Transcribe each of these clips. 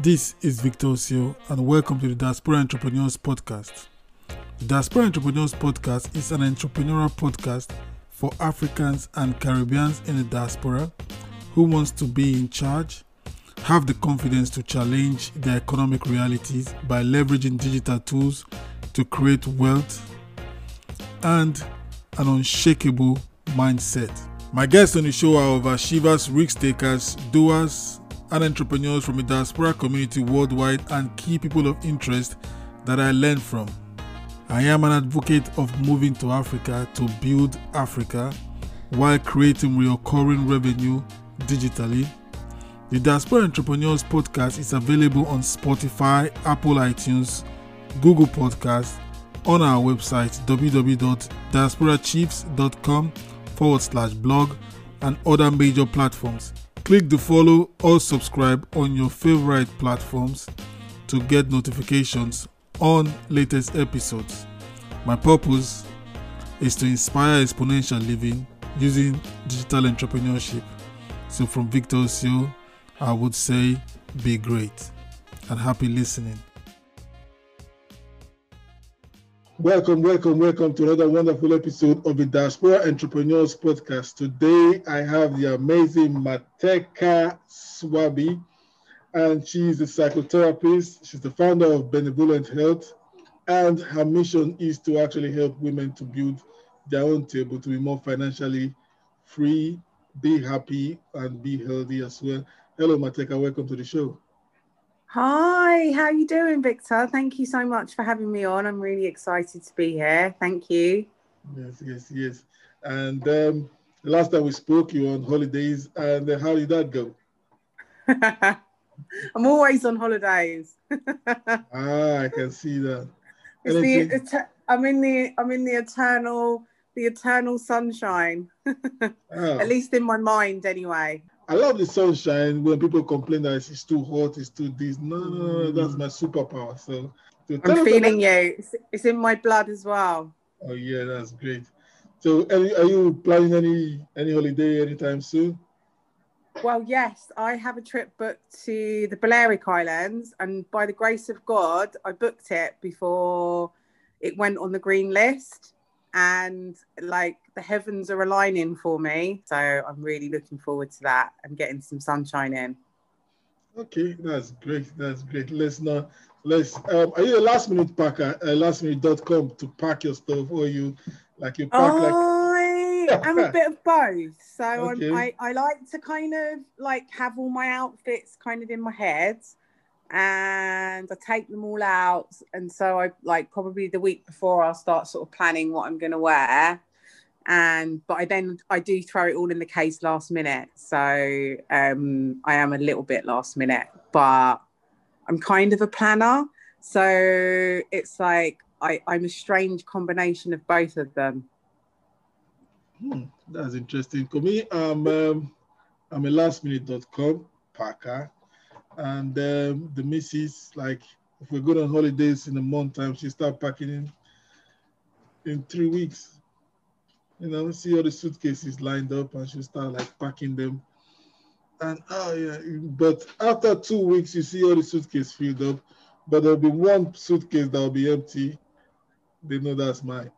This is Victor Osio, and welcome to the Diaspora Entrepreneurs Podcast. The Diaspora Entrepreneurs Podcast is an entrepreneurial podcast for Africans and Caribbeans in the diaspora who wants to be in charge, have the confidence to challenge their economic realities by leveraging digital tools to create wealth and an unshakable mindset. My guests on the show are overachievers, risk takers, doers, and entrepreneurs from the diaspora community worldwide and key people of interest that I learn from. I am an advocate of moving to Africa to build Africa while creating recurring revenue digitally. The Diaspora Entrepreneurs podcast is available on Spotify, Apple iTunes, Google Podcasts, on our website www.diasporachiefs.com forward slash blog and other major platforms. Click the follow or subscribe on your favorite platforms to get notifications on latest episodes. My purpose is to inspire exponential living using digital entrepreneurship. So, from Victor Osio, I would say be great and happy listening. Welcome, welcome, welcome to another wonderful episode of the Diaspora Entrepreneurs Podcast. Today I have the amazing Marteka Swaby, and she's a psychotherapist. She's the founder of Benevolent Health, and her mission is to actually help women to build their own table to be more financially free, be happy, and be healthy as well. Hello, Mateka. Welcome to the show. Hi, how are you doing, Victor? Thank you so much for having me on. I'm really excited to be here. Thank you. Yes, yes, yes. And um, the last time we spoke, you were on holidays, and uh, how did that go? I'm always on holidays. ah, I can see that. The, I'm in the I'm in the eternal the eternal sunshine. oh. At least in my mind, anyway. I love the sunshine when people complain that it's too hot, it's too this. No, no, no, that's mm. my superpower. So I'm feeling you. It's, it's, in my blood as well. Oh yeah, that's great. So are, are you planning any any holiday anytime soon? Well, yes, I have a trip booked to the Balearic Islands, and by the grace of God, I booked it before it went on the green list and like the heavens are aligning for me. So I'm really looking forward to that and getting some sunshine in. Okay, that's great. That's great. Let's not let's um are you a last minute packer, uh, lastminute.com to pack your stuff or you like you pack I like am a bit of both. So okay. i I, I like to kind of like have all my outfits kind of in my head and I take them all out. And so I like probably the week before I'll start sort of planning what I'm going to wear. And but I then I do throw it all in the case last minute. So um, I am a little bit last minute, but I'm kind of a planner. So it's like I, I'm a strange combination of both of them. Hmm, that's interesting. For me, I'm um, I'm a lastminute.com packer and um, the missus like if we go on holidays in a month time she start packing in in three weeks you know see all the suitcases lined up and she start like packing them and oh yeah but after two weeks you see all the suitcases filled up but there'll be one suitcase that'll be empty they know that's mine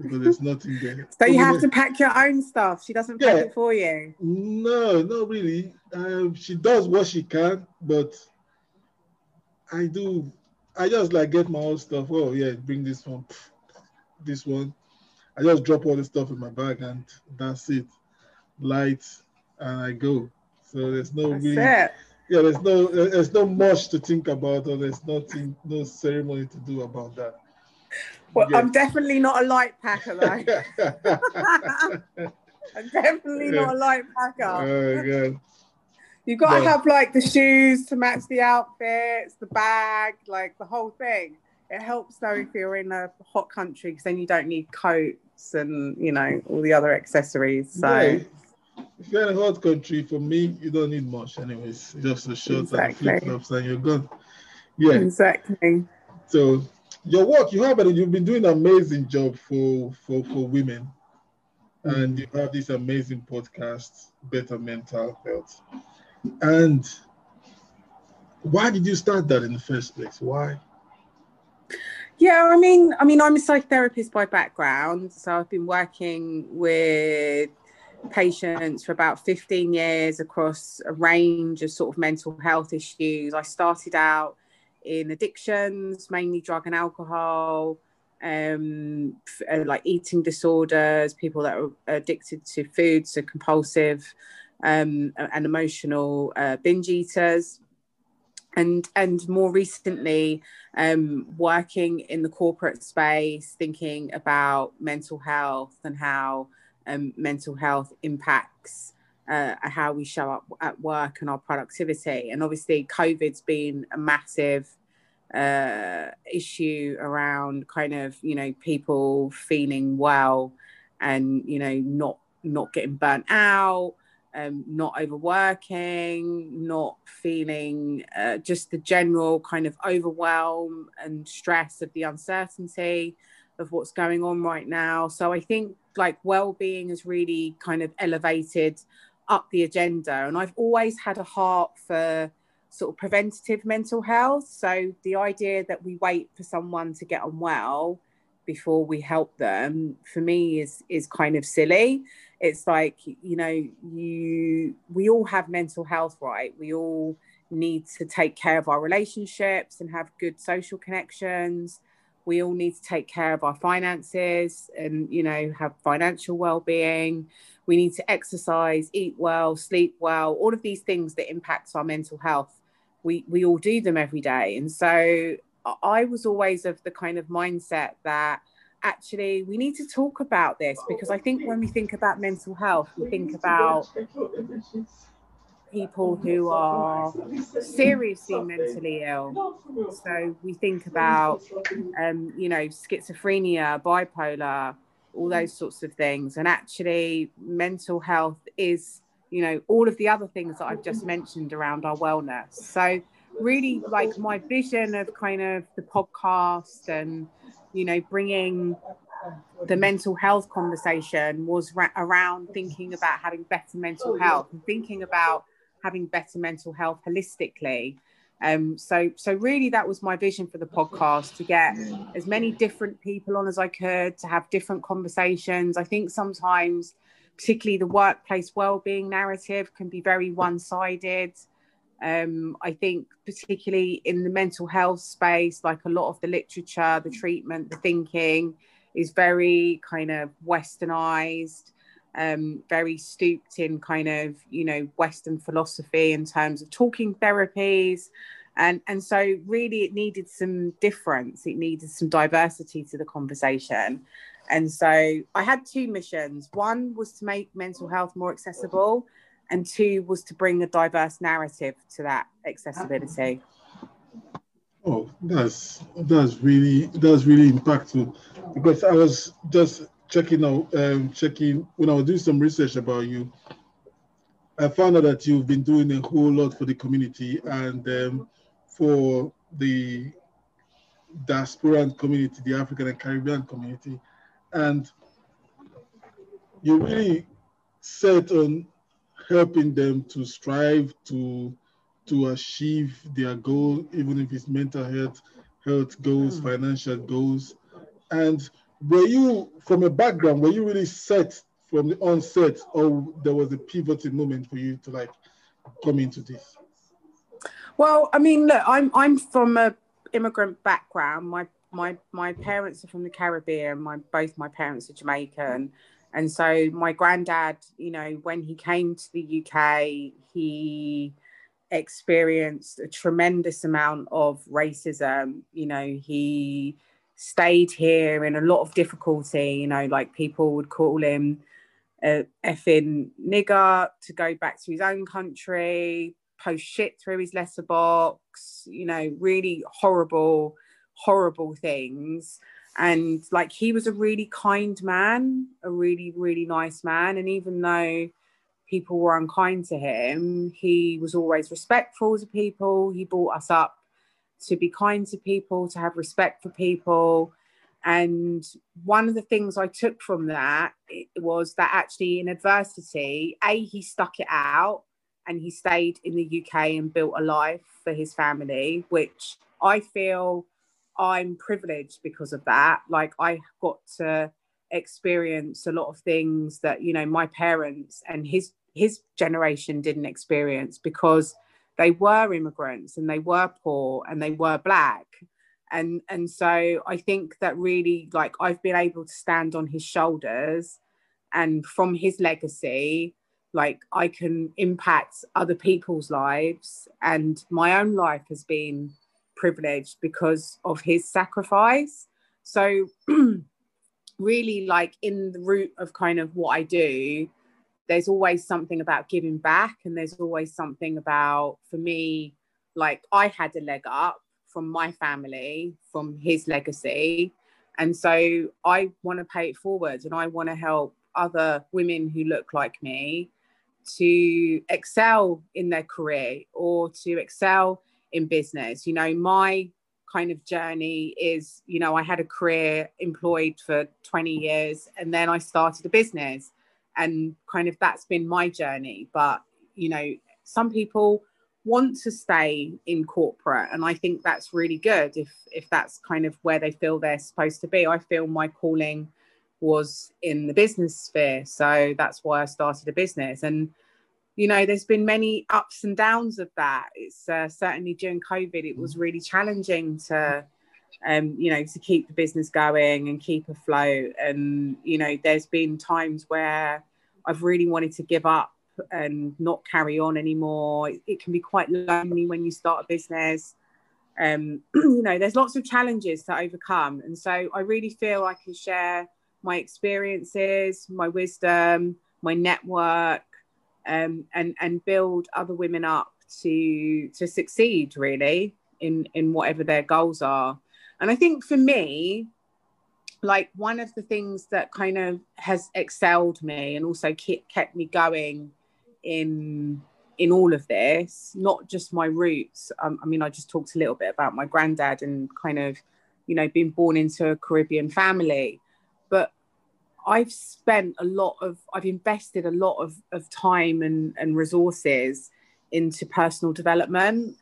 because there's nothing there. So you have to pack your own stuff. She doesn't pack yeah. it for you. No, not really. Um, she does what she can, but I do. I just like get my own stuff. Oh yeah, bring this one, this one. I just drop all the stuff in my bag and that's it. Lights and I go. So there's no that's really. It. Yeah, there's no there's no much to think about, or there's nothing, no ceremony to do about that. Well, yes. I'm definitely not a light packer though. I'm definitely not a light packer. Oh god. You've got to have like the shoes to match the outfits, the bag, like the whole thing. It helps though if you're in a hot country because then you don't need coats and you know all the other accessories. So right. if you're in a hot country, for me, you don't need much anyways. Just a shirt exactly. and flip flops and you're good. Yeah. Exactly. So your work you have it. you've been doing an amazing job for for for women mm. and you have this amazing podcast better mental health and why did you start that in the first place? Why? Yeah, I mean, I mean, I'm a psychotherapist by background, so I've been working with patients for about 15 years across a range of sort of mental health issues. I started out in addictions, mainly drug and alcohol, um, uh, like eating disorders, people that are addicted to food, so compulsive um, and emotional uh, binge eaters. And, and more recently, um, working in the corporate space, thinking about mental health and how um, mental health impacts uh, how we show up at work and our productivity. And obviously, COVID's been a massive uh, issue around kind of you know people feeling well and you know not not getting burnt out. Um, not overworking, not feeling uh, just the general kind of overwhelm and stress of the uncertainty of what's going on right now. So I think like well-being has really kind of elevated up the agenda and i've always had a heart for sort of preventative mental health so the idea that we wait for someone to get unwell before we help them for me is is kind of silly it's like you know you we all have mental health right? We all need to take care of our relationships and have good social connections. We all need to take care of our finances and you know have financial well-being. We need to exercise eat well sleep well all of these things that impacts our mental health. We we all do them every day. And so i was always of the kind of mindset that actually we need to talk about this because i think when we think about mental health we think about people who are seriously mentally ill. So we think about, um, you know, schizophrenia, bipolar, all those sorts of things. And actually, mental health is, you know, all of the other things that I've just mentioned around our wellness. So, really, like my vision of kind of the podcast and, you know, bringing the mental health conversation was ra- around thinking about having better mental health and thinking about having better mental health holistically. Um, so, so really, that was my vision for the podcast to get as many different people on as I could to have different conversations. I think sometimes, particularly the workplace well-being narrative, can be very one-sided. Um, I think, particularly in the mental health space, like a lot of the literature, the treatment, the thinking is very kind of westernized um, very stooped in kind of you know Western philosophy in terms of talking therapies, and and so really it needed some difference. It needed some diversity to the conversation, and so I had two missions. One was to make mental health more accessible, and two was to bring a diverse narrative to that accessibility. Oh, that's that's really that's really impactful because I was just checking out, um, checking when I was doing some research about you, I found out that you've been doing a whole lot for the community and um, for the diasporan community, the African and Caribbean community, and you really set on helping them to strive to to achieve their goal, even if it's mental health, health goals, mm. financial goals, and were you from a background were you really set from the onset or there was a pivoting moment for you to like come into this? Well i mean look i'm i'm from a immigrant background. My my my parents are from the caribbean. My both my parents are jamaican and so my granddad you know when he came to the uk he experienced a tremendous amount of racism you know he stayed here in a lot of difficulty. You know, like people would call him a effing nigger to go back to his own country, post shit through his letterbox, you know, really horrible, horrible things. And like he was a really kind man, a really, really nice man. And even though people were unkind to him, he was always respectful to people. He brought us up to be kind to people, to have respect for people. And one of the things I took from that was that actually in adversity, A, he stuck it out and he stayed in the UK and built a life for his family, which I feel I'm privileged because of that. Like I got to experience a lot of things that you know my parents and his his generation didn't experience because they were immigrants and they were poor and they were black and and so i think that really like i've been able to stand on his shoulders and from his legacy like i can impact other people's lives and my own life has been privileged because of his sacrifice so really like in the root of kind of what I do, there's always something about giving back, and there's always something about for me, like I had a leg up from my family, from his legacy. And so I want to pay it forward and I want to help other women who look like me to excel in their career or to excel in business. You know, my kind of journey is you know i had a career employed for 20 years and then i started a business and kind of that's been my journey. But you know some people want to stay in corporate and i think that's really good if if that's kind of where they feel they're supposed to be. I feel my calling was in the business sphere so that's why i started a business. And you know, there's been many ups and downs of that. It's uh, certainly during COVID, it was really challenging to, um, you know, to keep the business going and keep afloat. And you know, there's been times where I've really wanted to give up and not carry on anymore. It, it can be quite lonely when you start a business. Um, you know, there's lots of challenges to overcome, and so I really feel I can share my experiences, my wisdom, my network, um, and and build other women up to to succeed really in in whatever their goals are. And i think for me like one of the things that kind of has excelled me and also kept, me going in in all of this not just my roots um, i mean i just talked a little bit about my granddad and kind of you know being born into a caribbean family I've spent a lot of, I've invested a lot of, of time and, and resources into personal development.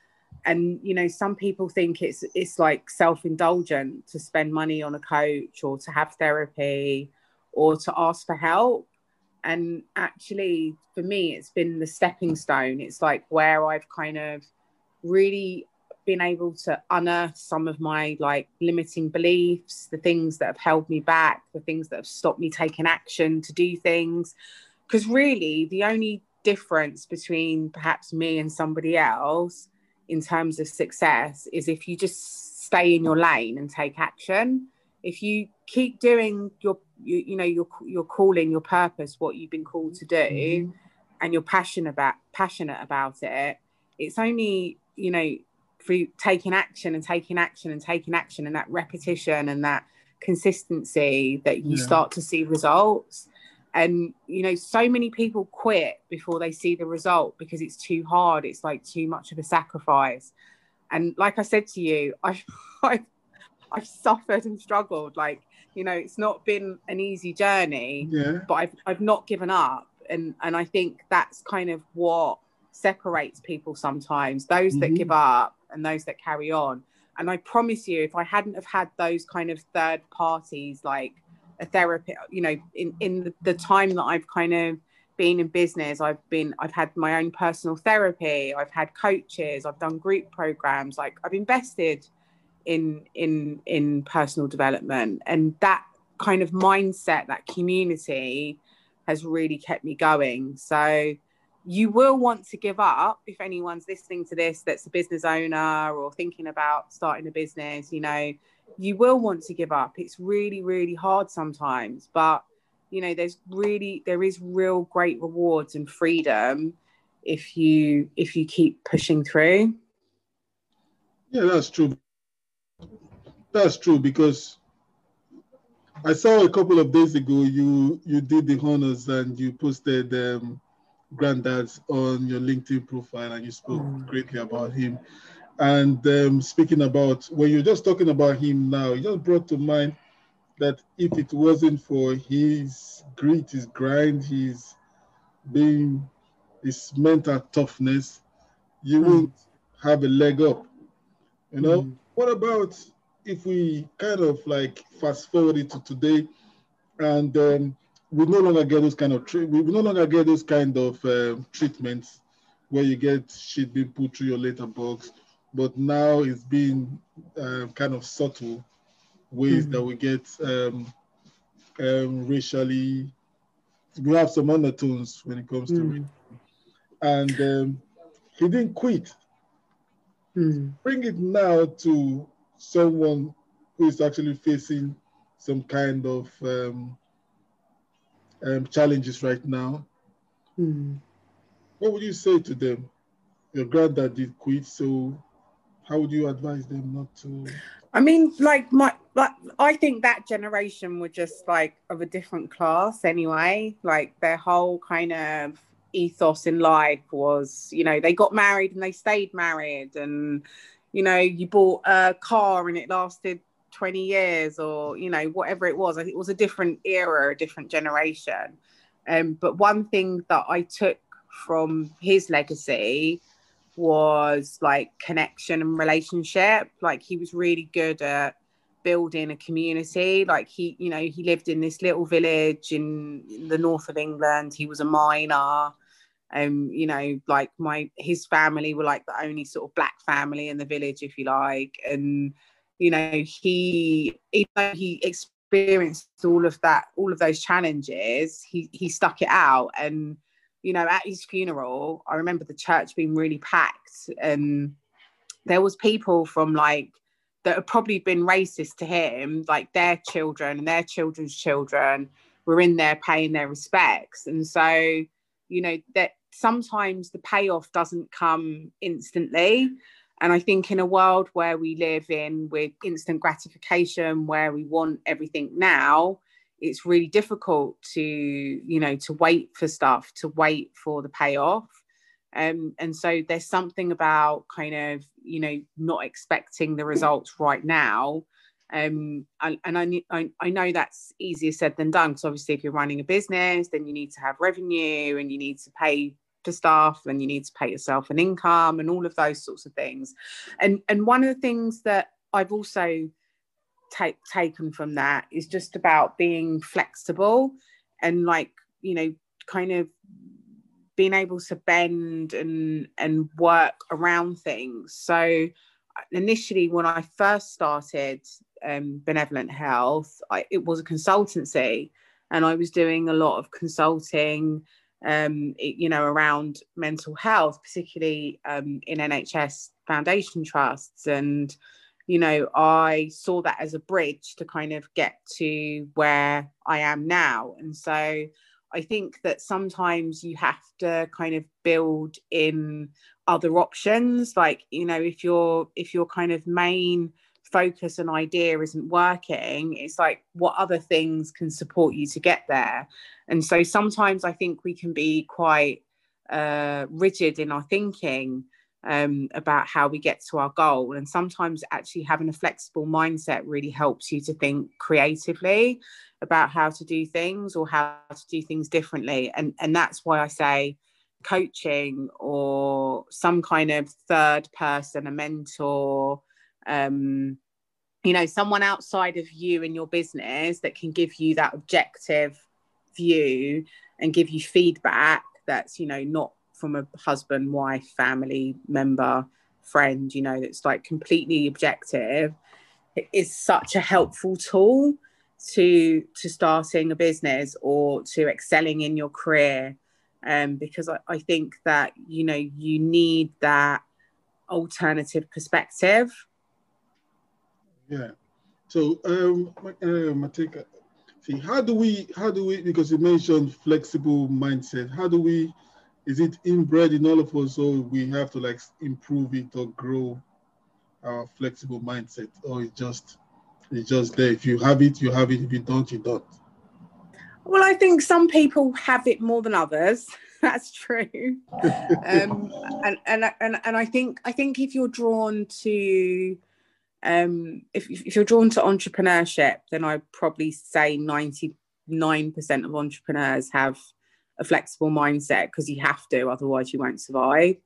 And, you know, some people think it's, it's like self-indulgent to spend money on a coach or to have therapy or to ask for help. And actually, for me, it's been the stepping stone. It's like where I've kind of really been able to unearth some of my like limiting beliefs, the things that have held me back, the things that have stopped me taking action to do things. Because really, the only difference between perhaps me and somebody else in terms of success is if you just stay in your lane and take action. If you keep doing your, you, you know, your your calling, your purpose, what you've been called to do, mm-hmm. and you're passionate about passionate about it, it's only you know through taking action and taking action and taking action and that repetition and that consistency that you yeah. start to see results and you know so many people quit before they see the result because it's too hard it's like too much of a sacrifice and like i said to you i've i've, I've suffered and struggled like you know it's not been an easy journey yeah. but i've i've not given up and and i think that's kind of what separates people sometimes those mm-hmm. that give up and those that carry on. And I promise you, if I hadn't have had those kind of third parties, like a therapy, you know, in, in the time that I've kind of been in business, I've been, I've had my own personal therapy, I've had coaches, I've done group programs, like I've invested in in in personal development and that kind of mindset that community has really kept me going so you will want to give up if anyone's listening to this that's a business owner or thinking about starting a business you know you will want to give up. It's really really hard sometimes but you know there's really there is real great rewards and freedom if you if you keep pushing through. Yeah that's true. That's true because i saw a couple of days ago you you did the honors and you posted um granddads on your LinkedIn profile and you spoke mm. greatly about him. And um, speaking about when you're just talking about him now, it just brought to mind that if it wasn't for his grit, his grind, his being his mental toughness, you mm. won't have a leg up. You know, mm. what about if we kind of like fast forward it to today and um, we no longer get those kind of we no longer get those kind of uh, treatments where you get shit being put through your letterbox, but now it's being uh, kind of subtle ways mm-hmm. that we get um, um, racially. We have some undertones when it comes mm-hmm. to it, and um, he didn't quit. Mm-hmm. Bring it now to someone who is actually facing some kind of um, um, challenges right now. Mm. What would you say to them? Your granddad did quit, so how would you advise them not to? I mean, like my, like I think that generation were just like of a different class anyway. Like their whole kind of ethos in life was, you know, they got married and they stayed married, and you know, you bought a car and it lasted 20 years or you know whatever it was it was a different era a different generation. Um, but one thing that i took from his legacy was like connection and relationship. Like he was really good at building a community. Like he you know he lived in this little village in, in the north of england. He was a miner. Um you know like my his family were like the only sort of black family in the village if you like. And you know he even though he experienced all of that all of those challenges he he stuck it out. And you know at his funeral i remember the church being really packed and there was people from like that had probably been racist to him like their children and their children's children were in there paying their respects. And so you know that sometimes the payoff doesn't come instantly and I think in a world where we live in with instant gratification, where we want everything now, it's really difficult to, you know, to wait for stuff, to wait for the payoff. Um, and so there's something about kind of, you know, not expecting the results right now. Um, and, and I, I, I know that's easier said than done because obviously if you're running a business, then you need to have revenue and you need to pay to staff and you need to pay yourself an income and all of those sorts of things. And and one of the things that i've also take, taken from that is just about being flexible and like you know kind of being able to bend and and work around things. So initially when i first started um, benevolent health I, it was a consultancy and i was doing a lot of consulting um, you know, around mental health, particularly um, in NHS foundation trusts. And, you know, I saw that as a bridge to kind of get to where I am now. And so I think that sometimes you have to kind of build in other options. Like, you know, if you're if your kind of main focus and idea isn't working, it's like what other things can support you to get there. And so sometimes I think we can be quite uh, rigid in our thinking um, about how we get to our goal. And sometimes actually having a flexible mindset really helps you to think creatively about how to do things or how to do things differently. And, and that's why I say coaching or some kind of third person, a mentor, um, you know, someone outside of you and your business that can give you that objective view and give you feedback that's, you know, not from a husband, wife, family member, friend, you know, that's like completely objective it is such a helpful tool to to starting a business or to excelling in your career um, because I, I think that you know you need that alternative perspective yeah. So, um, uh, Marteka, see, how do we, how do we, because you mentioned flexible mindset, how do we, is it inbred in all of us, or we have to like improve it or grow our flexible mindset, or it's just, it's just there. If you have it, you have it. If you don't, you don't. Well, I think some people have it more than others. That's true. um, and, and and and I think I think if you're drawn to um, if, if you're drawn to entrepreneurship, then I'd probably say 99% of entrepreneurs have a flexible mindset because you have to, otherwise, you won't survive.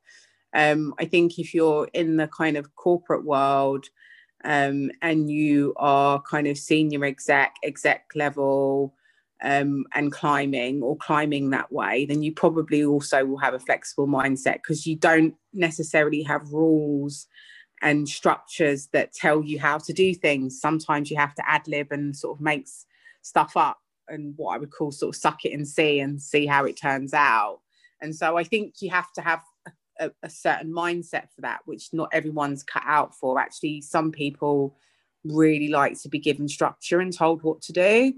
Um, I think if you're in the kind of corporate world um, and you are kind of senior exec, exec level, um, and climbing or climbing that way, then you probably also will have a flexible mindset because you don't necessarily have rules and structures that tell you how to do things. Sometimes you have to ad lib and sort of makes stuff up and what I would call sort of suck it and see and see how it turns out. And so I think you have to have a, a certain mindset for that, which not everyone's cut out for. Actually, some people really like to be given structure and told what to do.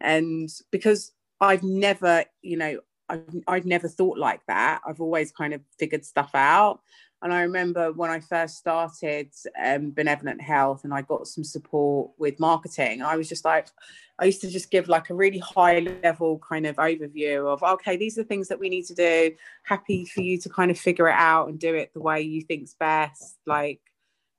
And because I've never, you know, I've, I've never thought like that. I've always kind of figured stuff out. And I remember when I first started um, Benevolent Health and I got some support with marketing, I was just like, I used to just give like a really high level kind of overview of, okay, these are the things that we need to do. Happy for you to kind of figure it out and do it the way you think's best. Like,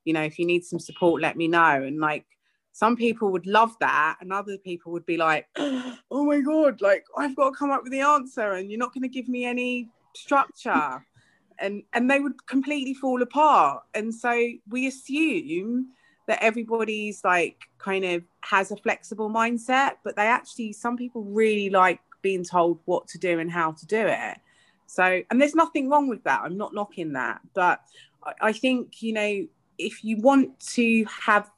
you know, if you need some support, let me know. And like, some people would love that and other people would be like oh my god like i've got to come up with the answer and you're not going to give me any structure. And and they would completely fall apart. And so we assume that everybody's like kind of has a flexible mindset but they actually some people really like being told what to do and how to do it. So and there's nothing wrong with that. I'm not knocking that. But i, I think you know if you want to have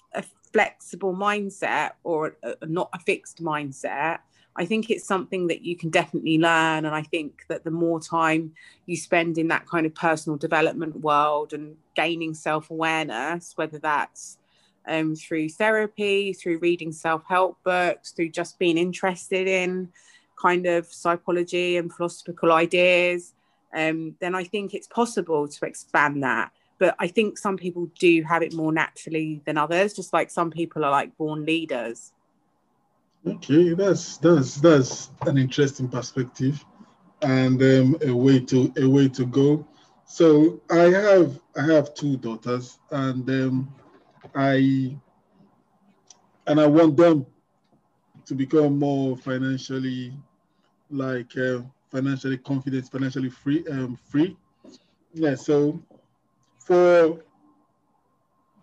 flexible mindset or not a fixed mindset I think it's something that you can definitely learn. And I think that the more time you spend in that kind of personal development world and gaining self awareness, whether that's um, through therapy, through reading self help books, through just being interested in kind of psychology and philosophical ideas, um, then I think it's possible to expand that. But I think some people do have it more naturally than others, just like some people are like born leaders. Okay, that's that's that's an interesting perspective, and um, a way to a way to go. So I have I have two daughters, and um, I and I want them to become more financially like uh, financially confident, financially free. Um, free. Yeah. So for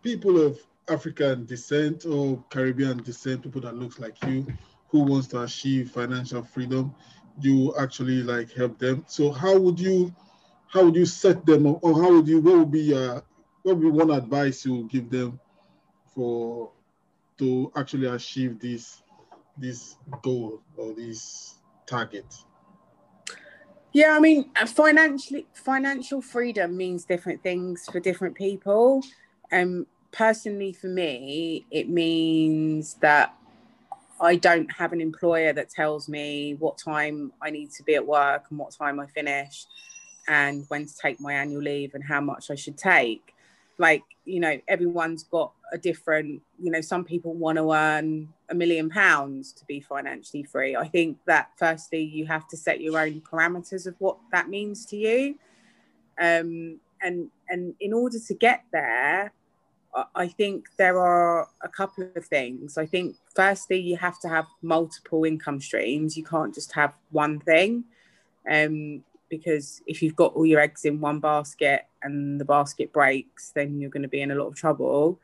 people of African descent or Caribbean descent, people that looks like you, who wants to achieve financial freedom, you actually like help them. So how would you, how would you set them up, or how would you, what would be, uh, what would be one advice you would give them for to actually achieve this this goal or this target? Yeah, I mean, uh, financially, financial freedom means different things for different people. Um, personally for me, it means that I don't have an employer that tells me what time I need to be at work and what time I finish and when to take my annual leave and how much I should take. Like, you know, everyone's got a different, you know, some people want to earn a million pounds to be financially free. I think that firstly, you have to set your own parameters of what that means to you. Um, and and in order to get there, I think there are a couple of things. I think, firstly, you have to have multiple income streams. You can't just have one thing. Um, because if you've got all your eggs in one basket and the basket breaks, then you're going to be in a lot of trouble.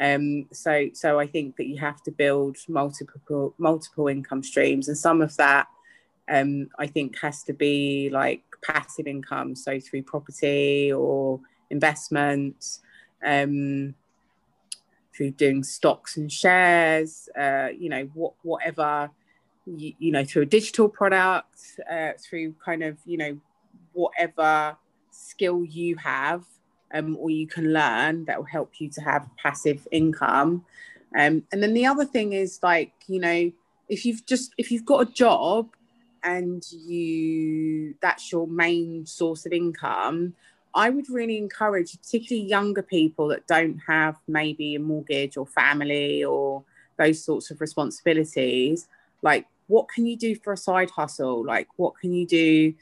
Um, so, so I think that you have to build multiple multiple income streams, and some of that, um, I think, has to be like passive income, so through property or investments. Um, through doing stocks and shares, uh, you know, what, whatever, you, you, know, through a digital product, uh, through kind of, you know, whatever skill you have um, or you can learn that will help you to have passive income. Um, and then the other thing is like, you know, if you've just, if you've got a job and you, that's your main source of income, I would really encourage, particularly younger people that don't have maybe a mortgage or family or those sorts of responsibilities, like what can you do for a side hustle? Like what can you do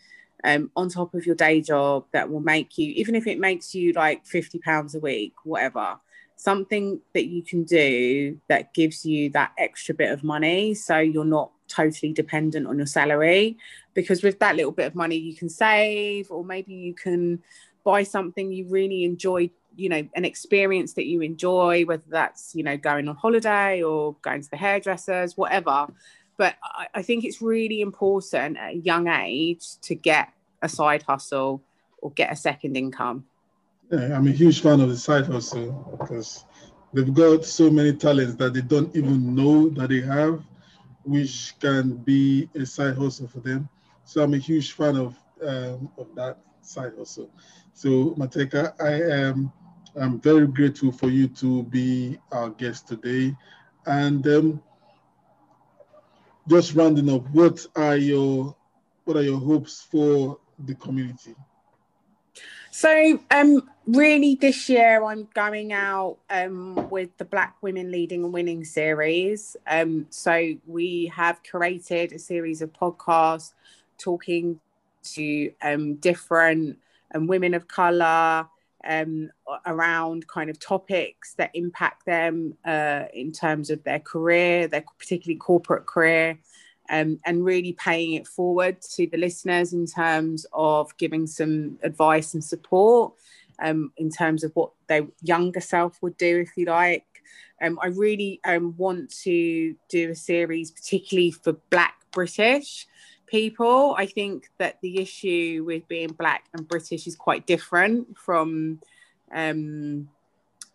um, on top of your day job that will make you, even if it makes you like 50 pounds a week, whatever, something that you can do that gives you that extra bit of money. So you're not totally dependent on your salary. Because with that little bit of money, you can save, or maybe you can buy something you really enjoy you know an experience that you enjoy whether that's you know going on holiday or going to the hairdressers whatever but I, I think it's really important at a young age to get a side hustle or get a second income. Yeah, I'm a huge fan of the side hustle because they've got so many talents that they don't even know that they have, which can be a side hustle for them. So I'm a huge fan of um, of that side hustle. So Marteka, I am I'm very grateful for you to be our guest today, and um, just rounding up, what are your what are your hopes for the community? So, um, really, this year I'm going out um, with the Black Women Leading and Winning series. Um, so, we have created a series of podcasts talking to um, different um, women of color um, around kind of topics that impact them uh, in terms of their career, their particularly corporate career um, and really paying it forward to the listeners in terms of giving some advice and support um, in terms of what their younger self would do, if you like. Um, I really um, want to do a series, particularly for Black British people. I think that the issue with being Black and British is quite different from um,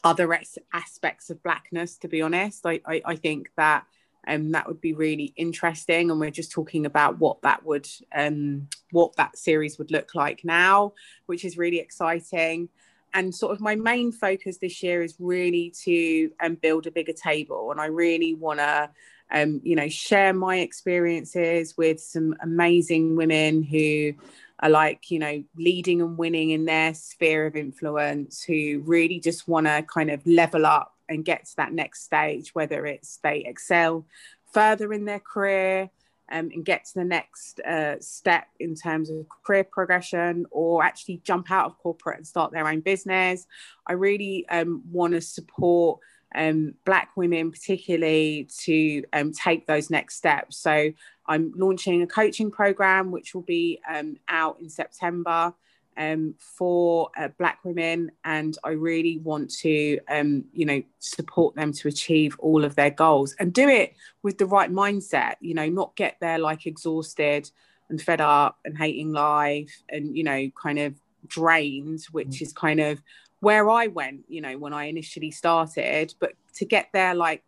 other aspects of Blackness, to be honest. I, I, I think that um, that would be really interesting. And we're just talking about what that would, um, what that series would look like now, which is really exciting. And sort of my main focus this year is really to um, build a bigger table. And I really want to, um, you know, share my experiences with some amazing women who are like, you know, leading and winning in their sphere of influence, who really just want to kind of level up and get to that next stage, whether it's they excel further in their career um, and get to the next uh, step in terms of career progression or actually jump out of corporate and start their own business. I really um, want to support um, Black women, particularly, to um, take those next steps. So I'm launching a coaching program, which will be um, out in September um, for uh, Black women, and I really want to, um, you know, support them to achieve all of their goals and do it with the right mindset. You know, not get there like exhausted and fed up and hating life, and you know, kind of drained, which mm. is kind of where I went. You know, when I initially started, but to get there like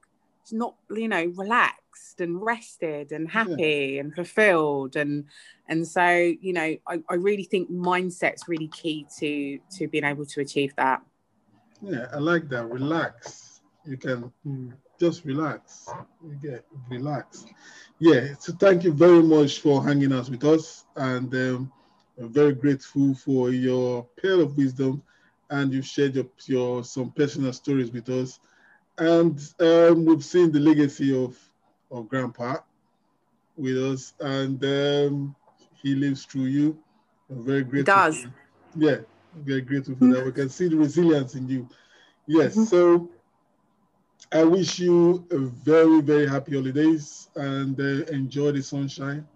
not, you know, relaxed and rested and happy yeah. and fulfilled. And and so you know I, I really think mindset's really key to to being able to achieve that. Yeah i like that. Relax. You can just relax. You get relax yeah so thank you very much for hanging out with us. And um, i'm very grateful for your pair of wisdom and you've shared your, your some personal stories with us and um, we've seen the legacy of of Grandpa with us, and um, he lives through you. I'm very grateful. Does. Yeah, very grateful for that. We can see the resilience in you. Yes. Mm-hmm. So I wish you a very, very happy holidays and uh, enjoy the sunshine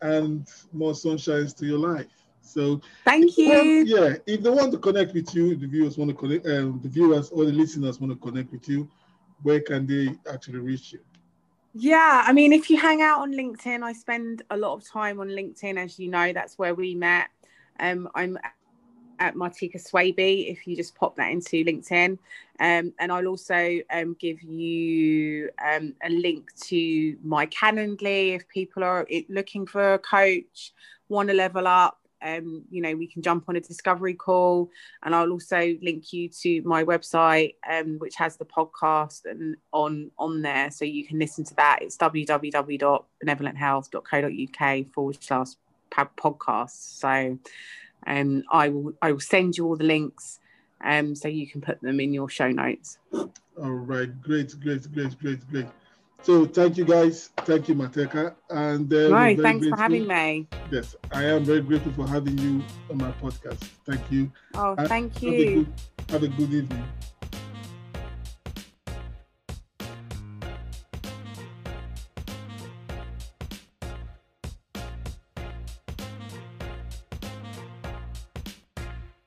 and more sunshines to your life. So thank you. Yeah, if they want to connect with you, the viewers want to connect, um, the viewers or the listeners want to connect with you, where can they actually reach you? Yeah, I mean, if you hang out on LinkedIn, I spend a lot of time on LinkedIn, as you know, that's where we met. Um, I'm at Marteka Swaby if you just pop that into LinkedIn. Um, and I'll also um, give you um, a link to my Calendly if people are looking for a coach, want to level up um, you know, we can jump on a discovery call. And I'll also link you to my website, um, which has the podcast and on on there, so you can listen to that. It's www.benevolenthealth.co.uk forward slash podcast. So, um, I will I will send you all the links, um, so you can put them in your show notes. All right, great, great, great, great, great. So thank you guys. Thank you, Marteka. And uh, right, thanks grateful. for having me. Yes, I am very grateful for having you on my podcast. Thank you. Oh, and thank you. Have a good, have a good evening.